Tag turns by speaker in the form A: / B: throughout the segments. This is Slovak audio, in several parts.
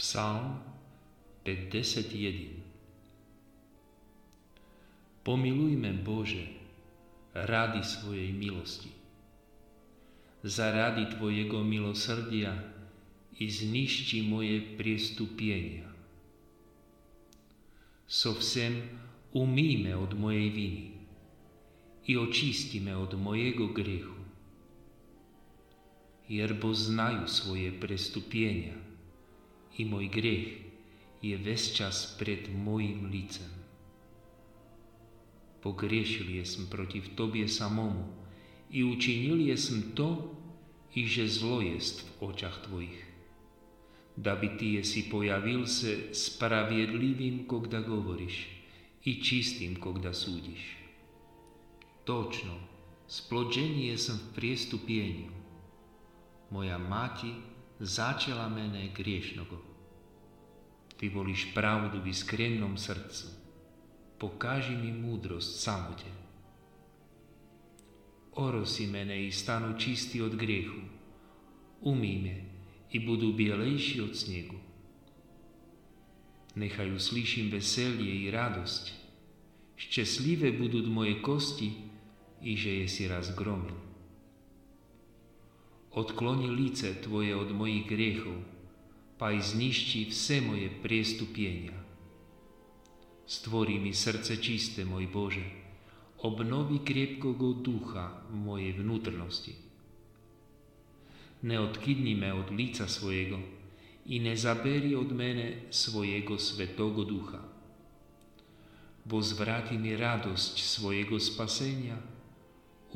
A: Psalm 57 Pomilujme Bože rady svojej milosti. Za rady Tvojego milosrdia i zništi moje priestupienia. So všem umíme od mojej viny i očistíme od mojego griechu. Jerbo znajú svoje prestupienia i môj griech je čas pred mojim licem. Pogriešil jesm protiv Tobie samomu i učinil jesm to, i že zlo jest v očach Tvojich. Da by Ty jesi pojavil se sprawiedliwym, kogda govoriš, i čistým, kogda súdiš. Točno, splođeni jesam v priestupienju. Moja mati začela mene griešnogo. Ty volíš pravdu v iskrennom srdcu. Pokáži mi múdrosť samote. Mene i stanu čistí od griechu. Umíme i budú bielejší od snegu. Nechajú slyším veselie i radosť. Šťastlivé budú moje kosti, i že je si raz gromil. Odkloni lice Tvoje od mojich griechov, pa i zništi vse moje priestupienia. Stvorí mi srdce čisté, môj Bože, obnovi kriepkogo ducha v mojej vnútrnosti. Neodkydni me od lica svojego i ne zaberi od mene svojego svetogo ducha. Bo zvrati mi radosť svojego spasenia,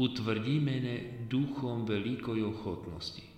A: utvrdí mene duchom veľkoj ochotnosti